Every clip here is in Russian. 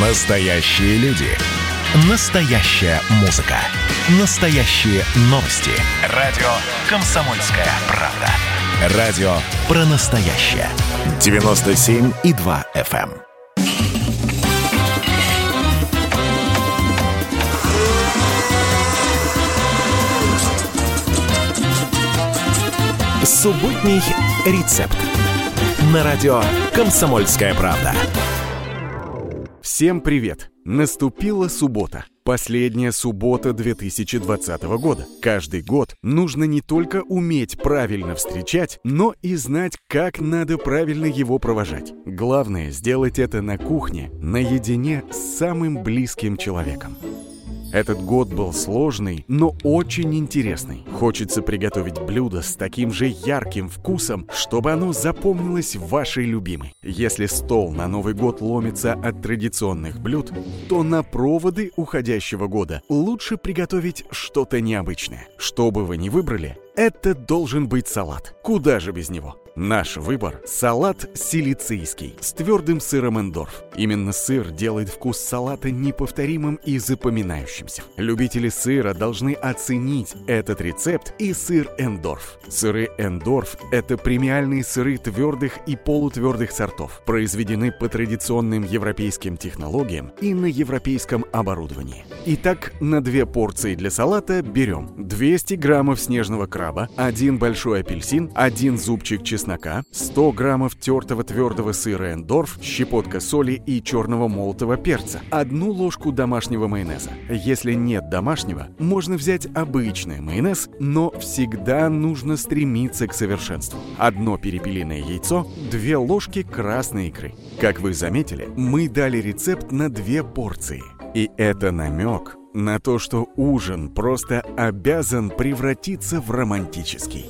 Настоящие люди. Настоящая музыка. Настоящие новости. Радио «Комсомольская правда». Радио про настоящее. 97,2 FM. Субботний рецепт. На радио «Комсомольская правда». Всем привет! Наступила суббота. Последняя суббота 2020 года. Каждый год нужно не только уметь правильно встречать, но и знать, как надо правильно его провожать. Главное сделать это на кухне, наедине с самым близким человеком. Этот год был сложный, но очень интересный. Хочется приготовить блюдо с таким же ярким вкусом, чтобы оно запомнилось вашей любимой. Если стол на Новый год ломится от традиционных блюд, то на проводы уходящего года лучше приготовить что-то необычное. Что бы вы ни выбрали, это должен быть салат. Куда же без него? Наш выбор – салат силицейский с твердым сыром эндорф. Именно сыр делает вкус салата неповторимым и запоминающимся. Любители сыра должны оценить этот рецепт и сыр эндорф. Сыры эндорф – это премиальные сыры твердых и полутвердых сортов, произведены по традиционным европейским технологиям и на европейском оборудовании. Итак, на две порции для салата берем 200 граммов снежного краба, один большой апельсин, один зубчик чеснока, чеснока, 100 граммов тертого твердого сыра эндорф, щепотка соли и черного молотого перца, одну ложку домашнего майонеза. Если нет домашнего, можно взять обычный майонез, но всегда нужно стремиться к совершенству. Одно перепелиное яйцо, две ложки красной икры. Как вы заметили, мы дали рецепт на две порции. И это намек на то, что ужин просто обязан превратиться в романтический.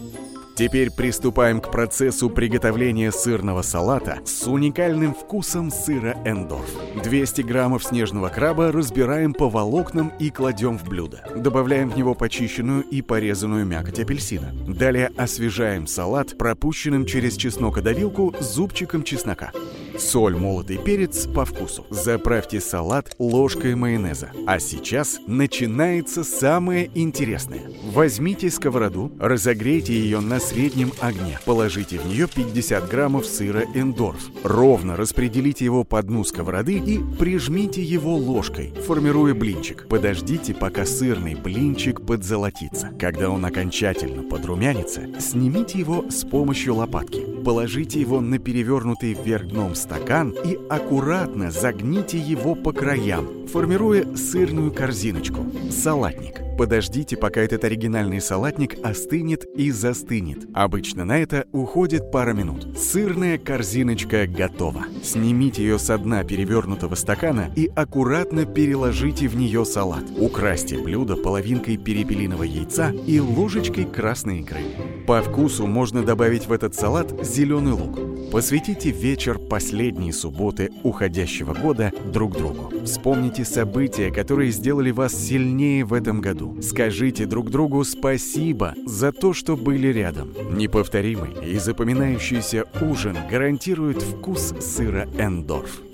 Теперь приступаем к процессу приготовления сырного салата с уникальным вкусом сыра эндорф. 200 граммов снежного краба разбираем по волокнам и кладем в блюдо. Добавляем в него почищенную и порезанную мякоть апельсина. Далее освежаем салат пропущенным через чеснокодавилку зубчиком чеснока. Соль, молотый перец по вкусу. Заправьте салат ложкой майонеза. А сейчас начинается самое интересное. Возьмите сковороду, разогрейте ее на среднем огне. Положите в нее 50 граммов сыра эндорф. Ровно распределите его по дну сковороды и прижмите его ложкой, формируя блинчик. Подождите, пока сырный блинчик подзолотится. Когда он окончательно подрумянится, снимите его с помощью лопатки. Положите его на перевернутый вверх дном стакан и аккуратно загните его по краям, формируя сырную корзиночку – салатник. Подождите, пока этот оригинальный салатник остынет и застынет. Обычно на это уходит пара минут. Сырная корзиночка готова. Снимите ее со дна перевернутого стакана и аккуратно переложите в нее салат. Украсьте блюдо половинкой перепелиного яйца и ложечкой красной икры. По вкусу можно добавить в этот салат зеленый лук. Посвятите вечер последней субботы уходящего года друг другу. Вспомните события, которые сделали вас сильнее в этом году. Скажите друг другу спасибо за то, что были рядом. Неповторимый и запоминающийся ужин гарантирует вкус сыра эндорф.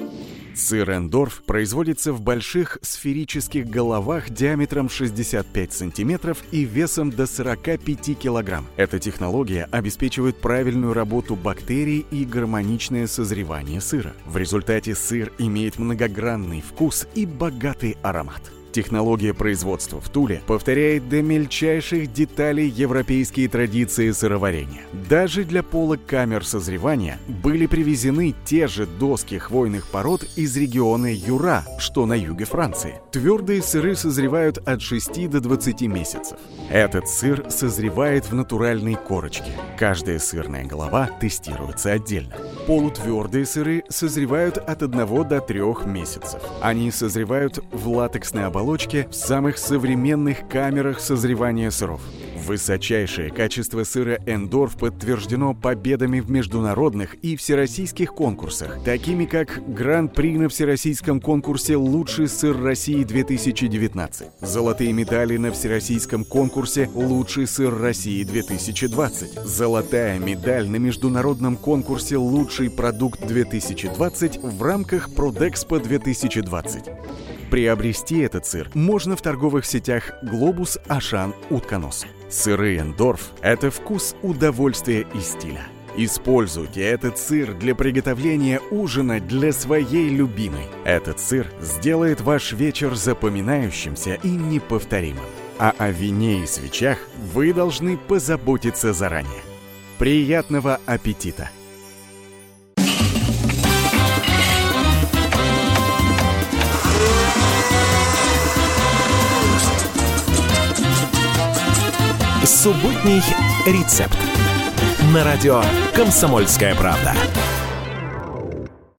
Сыр эндорф производится в больших сферических головах диаметром 65 см и весом до 45 кг. Эта технология обеспечивает правильную работу бактерий и гармоничное созревание сыра. В результате сыр имеет многогранный вкус и богатый аромат. Технология производства в Туле повторяет до мельчайших деталей европейские традиции сыроварения. Даже для полок камер созревания были привезены те же доски хвойных пород из региона Юра, что на юге Франции. Твердые сыры созревают от 6 до 20 месяцев. Этот сыр созревает в натуральной корочке. Каждая сырная голова тестируется отдельно. Полутвердые сыры созревают от 1 до 3 месяцев. Они созревают в латексной оболочке молочке в самых современных камерах созревания сыров. Высочайшее качество сыра «Эндорф» подтверждено победами в международных и всероссийских конкурсах, такими как Гран-при на всероссийском конкурсе «Лучший сыр России-2019», золотые медали на всероссийском конкурсе «Лучший сыр России-2020», золотая медаль на международном конкурсе «Лучший продукт-2020» в рамках Продэкспо 2020. Приобрести этот сыр можно в торговых сетях «Глобус», «Ашан», «Утконос». Сыры «Эндорф» — это вкус удовольствия и стиля. Используйте этот сыр для приготовления ужина для своей любимой. Этот сыр сделает ваш вечер запоминающимся и неповторимым. А о вине и свечах вы должны позаботиться заранее. Приятного аппетита! Субботний рецепт. На радио «Комсомольская правда».